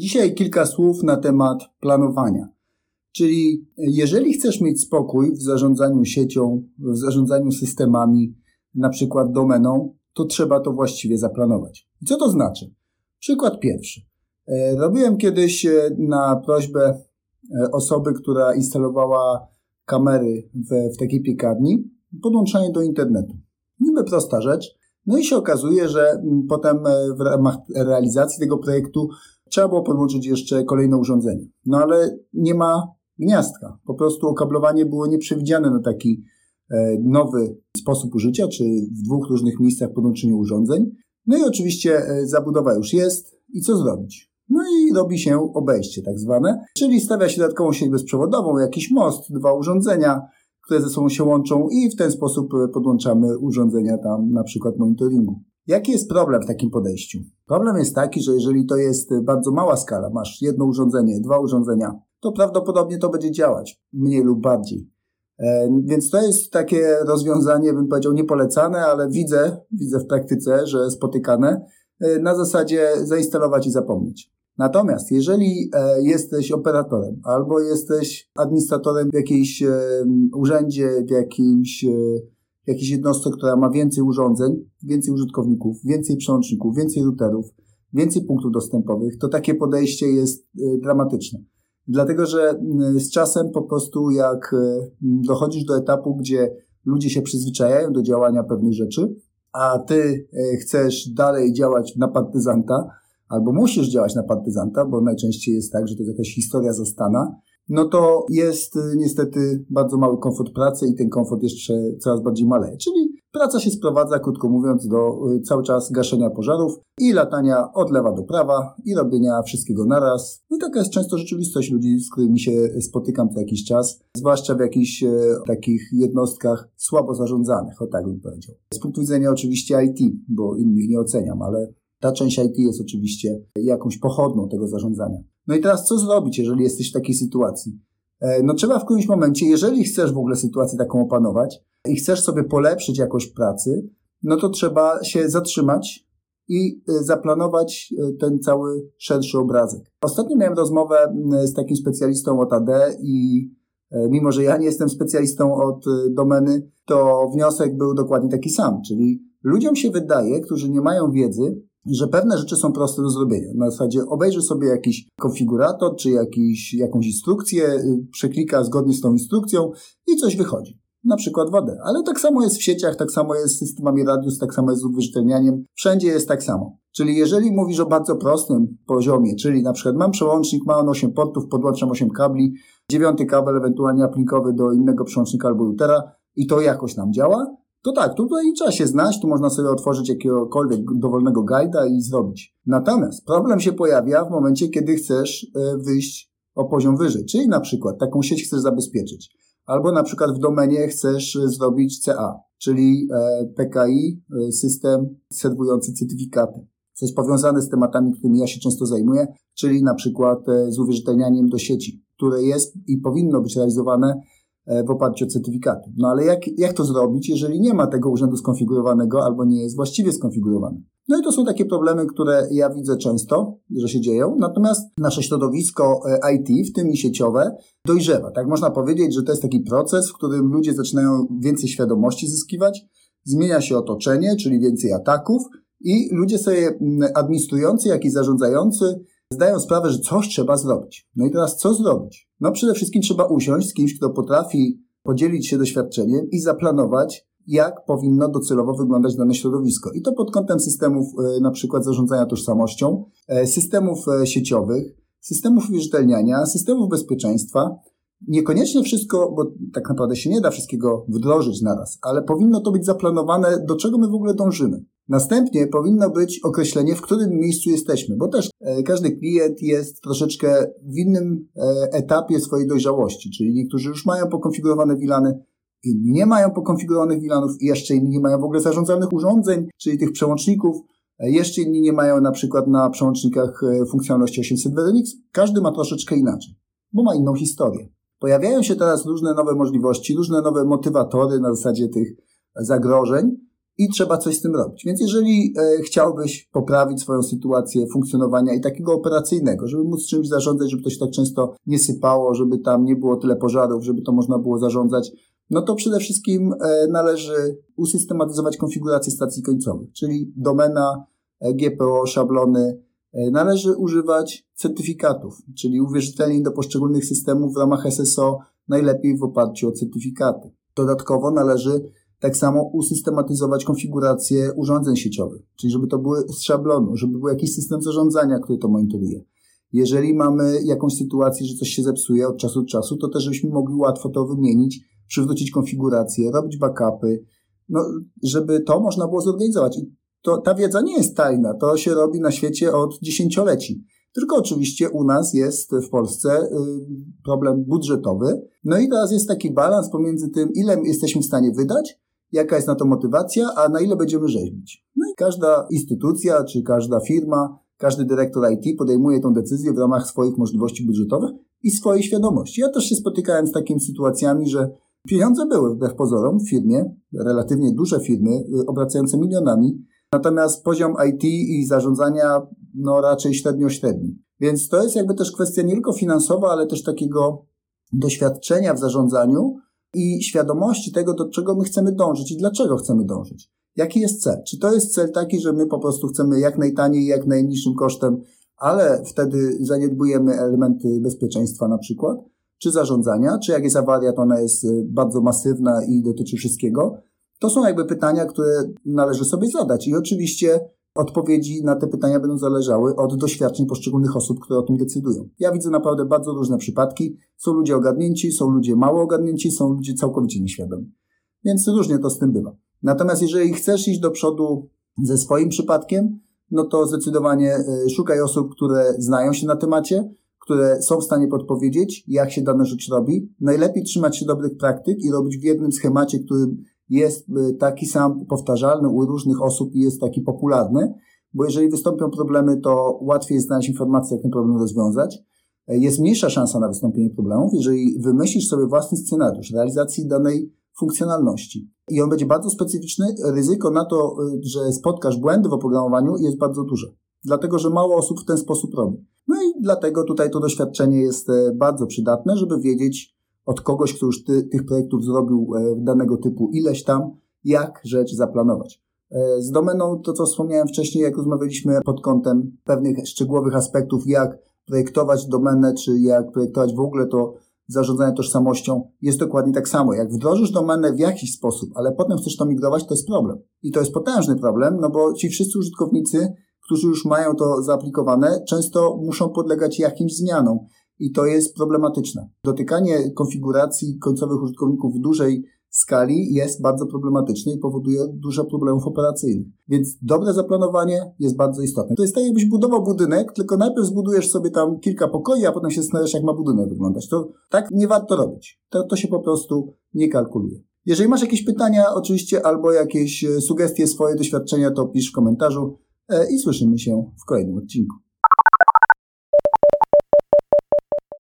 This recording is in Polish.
Dzisiaj kilka słów na temat planowania. Czyli jeżeli chcesz mieć spokój w zarządzaniu siecią, w zarządzaniu systemami, na przykład domeną, to trzeba to właściwie zaplanować. Co to znaczy? Przykład pierwszy. E, robiłem kiedyś e, na prośbę e, osoby, która instalowała kamery w, w takiej piekarni, podłączanie do internetu. Niby prosta rzecz. No i się okazuje, że potem w ramach realizacji tego projektu trzeba było podłączyć jeszcze kolejne urządzenie. No ale nie ma gniazdka. Po prostu okablowanie było nieprzewidziane na taki nowy sposób użycia, czy w dwóch różnych miejscach podłączenia urządzeń. No i oczywiście zabudowa już jest. I co zrobić? No i robi się obejście tak zwane, czyli stawia się dodatkową sieć bezprzewodową, jakiś most, dwa urządzenia, które ze sobą się łączą i w ten sposób e, podłączamy urządzenia tam na przykład monitoringu. Jaki jest problem w takim podejściu? Problem jest taki, że jeżeli to jest bardzo mała skala, masz jedno urządzenie, dwa urządzenia, to prawdopodobnie to będzie działać mniej lub bardziej. E, więc to jest takie rozwiązanie, bym powiedział, niepolecane, ale widzę, widzę w praktyce, że spotykane e, na zasadzie zainstalować i zapomnieć. Natomiast jeżeli e, jesteś operatorem albo jesteś administratorem w jakiejś e, urzędzie, w jakimś, jakiejś jednostce, która ma więcej urządzeń, więcej użytkowników, więcej przełączników, więcej routerów, więcej punktów dostępowych, to takie podejście jest dramatyczne. Dlatego, że z czasem po prostu jak dochodzisz do etapu, gdzie ludzie się przyzwyczajają do działania pewnych rzeczy, a ty chcesz dalej działać na partyzanta, albo musisz działać na partyzanta, bo najczęściej jest tak, że to jest jakaś historia zastana, no to jest y, niestety bardzo mały komfort pracy i ten komfort jeszcze coraz bardziej maleje. Czyli praca się sprowadza, krótko mówiąc, do y, cały czas gaszenia pożarów i latania od lewa do prawa i robienia wszystkiego naraz. No I taka jest często rzeczywistość ludzi, z którymi się spotykam co jakiś czas, zwłaszcza w jakichś e, takich jednostkach słabo zarządzanych, o tak bym powiedział. Z punktu widzenia oczywiście IT, bo innych nie oceniam, ale ta część IT jest oczywiście jakąś pochodną tego zarządzania. No i teraz co zrobić, jeżeli jesteś w takiej sytuacji? E, no trzeba w którymś momencie, jeżeli chcesz w ogóle sytuację taką opanować i chcesz sobie polepszyć jakość pracy, no to trzeba się zatrzymać i e, zaplanować e, ten cały szerszy obrazek. Ostatnio miałem rozmowę z takim specjalistą od AD i mimo, że ja nie jestem specjalistą od domeny, to wniosek był dokładnie taki sam, czyli ludziom się wydaje, którzy nie mają wiedzy, że pewne rzeczy są proste do zrobienia. Na zasadzie obejrzy sobie jakiś konfigurator, czy jakiś, jakąś instrukcję, y, przeklika zgodnie z tą instrukcją i coś wychodzi. Na przykład wodę. Ale tak samo jest w sieciach, tak samo jest z systemami radius, tak samo jest z uwierzytelnianiem. Wszędzie jest tak samo. Czyli jeżeli mówisz o bardzo prostym poziomie, czyli na przykład mam przełącznik, ma on 8 portów, podłączam 8 kabli, dziewiąty kabel ewentualnie aplinkowy do innego przełącznika albo routera i to jakoś nam działa, to tak, tutaj trzeba się znać, tu można sobie otworzyć jakiegokolwiek dowolnego guida i zrobić. Natomiast problem się pojawia w momencie, kiedy chcesz e, wyjść o poziom wyżej, czyli na przykład taką sieć chcesz zabezpieczyć, albo na przykład w domenie chcesz zrobić CA, czyli e, PKI, e, system serwujący certyfikaty. Co jest powiązane z tematami, którymi ja się często zajmuję, czyli na przykład z uwierzytelnianiem do sieci, które jest i powinno być realizowane E, w oparciu o certyfikaty. No ale jak, jak to zrobić, jeżeli nie ma tego urzędu skonfigurowanego albo nie jest właściwie skonfigurowany? No i to są takie problemy, które ja widzę często, że się dzieją, natomiast nasze środowisko e, IT, w tym i sieciowe, dojrzewa. Tak można powiedzieć, że to jest taki proces, w którym ludzie zaczynają więcej świadomości zyskiwać, zmienia się otoczenie, czyli więcej ataków i ludzie sobie mm, administrujący, jak i zarządzający zdają sprawę, że coś trzeba zrobić. No i teraz co zrobić? No przede wszystkim trzeba usiąść z kimś, kto potrafi podzielić się doświadczeniem i zaplanować, jak powinno docelowo wyglądać dane środowisko. I to pod kątem systemów e, na przykład zarządzania tożsamością, e, systemów e, sieciowych, systemów uwierzytelniania, systemów bezpieczeństwa. Niekoniecznie wszystko, bo tak naprawdę się nie da wszystkiego wdrożyć naraz, ale powinno to być zaplanowane, do czego my w ogóle dążymy. Następnie powinno być określenie, w którym miejscu jesteśmy, bo też e, każdy klient jest troszeczkę w innym e, etapie swojej dojrzałości, czyli niektórzy już mają pokonfigurowane wilany, inni nie mają pokonfigurowanych wilanów i jeszcze inni nie mają w ogóle zarządzanych urządzeń, czyli tych przełączników, e, jeszcze inni nie mają na przykład na przełącznikach funkcjonalności 800 VNX. Każdy ma troszeczkę inaczej, bo ma inną historię. Pojawiają się teraz różne nowe możliwości, różne nowe motywatory na zasadzie tych zagrożeń, i trzeba coś z tym robić. Więc jeżeli e, chciałbyś poprawić swoją sytuację funkcjonowania i takiego operacyjnego, żeby móc czymś zarządzać, żeby to się tak często nie sypało, żeby tam nie było tyle pożarów, żeby to można było zarządzać, no to przede wszystkim e, należy usystematyzować konfigurację stacji końcowych, czyli domena, e, GPO, szablony. E, należy używać certyfikatów, czyli uwierzytelnień do poszczególnych systemów w ramach SSO, najlepiej w oparciu o certyfikaty. Dodatkowo należy tak samo usystematyzować konfigurację urządzeń sieciowych, czyli żeby to były z szablonu, żeby był jakiś system zarządzania, który to monitoruje. Jeżeli mamy jakąś sytuację, że coś się zepsuje od czasu do czasu, to też żebyśmy mogli łatwo to wymienić, przywrócić konfigurację, robić backupy, no, żeby to można było zorganizować. I to, ta wiedza nie jest tajna, to się robi na świecie od dziesięcioleci. Tylko oczywiście u nas jest w Polsce y, problem budżetowy. No i teraz jest taki balans pomiędzy tym, ile jesteśmy w stanie wydać, jaka jest na to motywacja, a na ile będziemy rzeźbić. No i każda instytucja czy każda firma, każdy dyrektor IT podejmuje tą decyzję w ramach swoich możliwości budżetowych i swojej świadomości. Ja też się spotykałem z takimi sytuacjami, że pieniądze były wbrew pozorom w firmie, relatywnie duże firmy, y, obracające milionami, natomiast poziom IT i zarządzania no raczej średnio-średni. Więc to jest jakby też kwestia nie tylko finansowa, ale też takiego doświadczenia w zarządzaniu, i świadomości tego, do czego my chcemy dążyć i dlaczego chcemy dążyć. Jaki jest cel? Czy to jest cel taki, że my po prostu chcemy jak najtaniej, jak najniższym kosztem, ale wtedy zaniedbujemy elementy bezpieczeństwa na przykład, czy zarządzania, czy jak jest awaria, to ona jest y, bardzo masywna i dotyczy wszystkiego. To są jakby pytania, które należy sobie zadać. I oczywiście Odpowiedzi na te pytania będą zależały od doświadczeń poszczególnych osób, które o tym decydują. Ja widzę naprawdę bardzo różne przypadki. Są ludzie ogarnięci, są ludzie mało ogarnięci, są ludzie całkowicie nieświadomi. Więc różnie to z tym bywa. Natomiast jeżeli chcesz iść do przodu ze swoim przypadkiem, no to zdecydowanie y, szukaj osób, które znają się na temacie, które są w stanie podpowiedzieć, jak się dane rzeczy robi. Najlepiej trzymać się dobrych praktyk i robić w jednym schemacie, który jest y, taki sam powtarzalny u różnych osób i jest taki popularny, bo jeżeli wystąpią problemy, to łatwiej jest znaleźć informację, jak ten problem rozwiązać. E, jest mniejsza szansa na wystąpienie problemów, jeżeli wymyślisz sobie własny scenariusz realizacji danej funkcjonalności. I on będzie bardzo specyficzny. Ryzyko na to, y, że spotkasz błędy w oprogramowaniu jest bardzo duże. Dlatego, że mało osób w ten sposób robi. No i dlatego tutaj to doświadczenie jest e, bardzo przydatne, żeby wiedzieć, od kogoś, kto już ty, tych projektów zrobił e, danego typu ileś tam, jak rzecz zaplanować. E, z domeną to, co wspomniałem wcześniej, jak rozmawialiśmy pod kątem pewnych szczegółowych aspektów, jak projektować domenę, czy jak projektować w ogóle to zarządzanie tożsamością, jest dokładnie tak samo. Jak wdrożysz domenę w jakiś sposób, ale potem chcesz to migrować, to jest problem. I to jest potężny problem, no bo ci wszyscy użytkownicy, którzy już mają to zaaplikowane, często muszą podlegać jakimś zmianom i to jest problematyczne. Dotykanie konfiguracji końcowych użytkowników w dużej skali jest bardzo problematyczne i powoduje dużo problemów operacyjnych. Więc dobre zaplanowanie jest bardzo istotne. To jest tak, jakbyś budował budynek, tylko najpierw zbudujesz sobie tam kilka pokoi, a potem się zastanawiasz, jak ma budynek wyglądać. To tak nie warto robić. To, to się po prostu nie kalkuluje. Jeżeli masz jakieś pytania, oczywiście, albo jakieś e, sugestie, swoje doświadczenia, to pisz w komentarzu e, i słyszymy się w kolejnym odcinku.